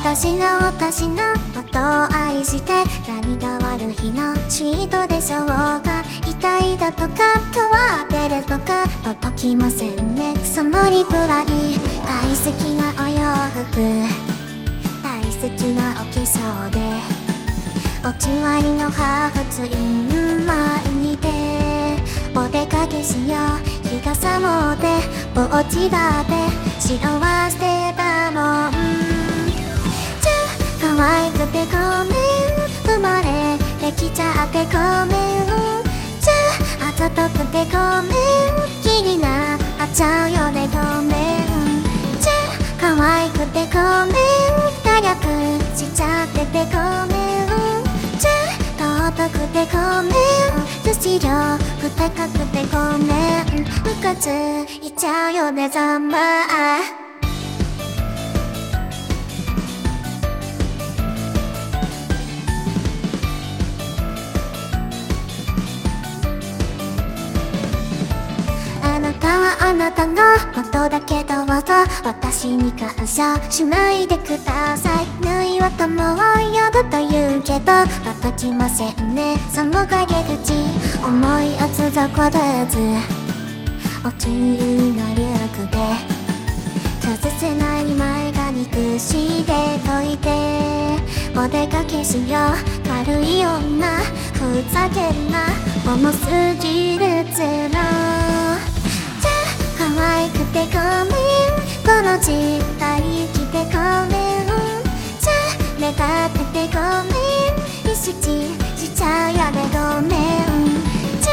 私の私のことを愛して何が悪いのチートでしょうか痛いだとかとは当てるとか届きませんね。そのリプライ大好きなお洋服大好きなお化粧で。おちわりのハーフツイン前にてお出かけしよう日傘持ってぼっちだって白は捨てたもん。きちゃってごめん。じゃあざとくてごめん。気になっちゃうよねごめん。じゃあ可愛くてごめん。早くしちゃっててごめん。じゃあ尊くてごめん。後ろふたかくてごめん。ムカついちゃうよねざま。あなたのことだけどうぞ私に感謝しないでください。縫いは友を呼ぶと言うけど届きませんね。その陰口思いを続これず落ちるの力で。崩せない前が憎しで解いてお出かけしよう。軽い女。ふざけんな。重すぎるゼロ。この時代生きてごめんじゃ願っててごめん。意識しちゃうよねごめんじゃ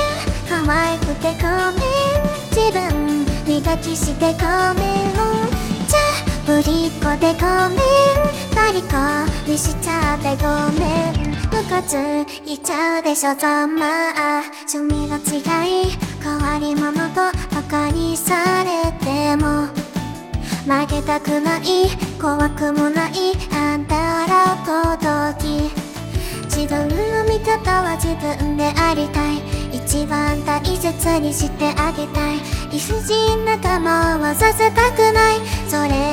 可愛くてごめん。自分磨きしてごめん。じゃぶりっ子でごめん虜にしちゃってごめんムカついちゃうでしょざまあ趣味の違い。変わり者と馬鹿にされても。負けたくない怖くもないあんたら届き自分の味方は自分でありたい。一番大切にしてあげたい。理不尽な我慢をさせたくない。それ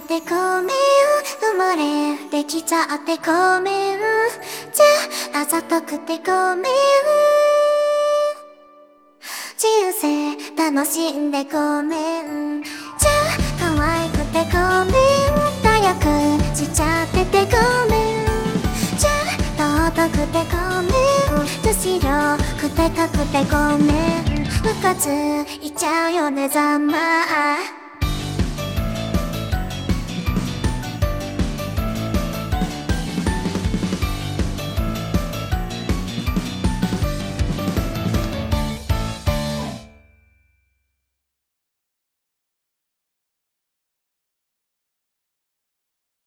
くてごめん生まれてきちゃってごめんじゃああざとくてごめん人生楽しんでごめんじゃあ可愛くてごめん早くしちゃっててごめんじゃあ尊くてごめん後ろくてかくてごめんムカついちゃうよねざまあ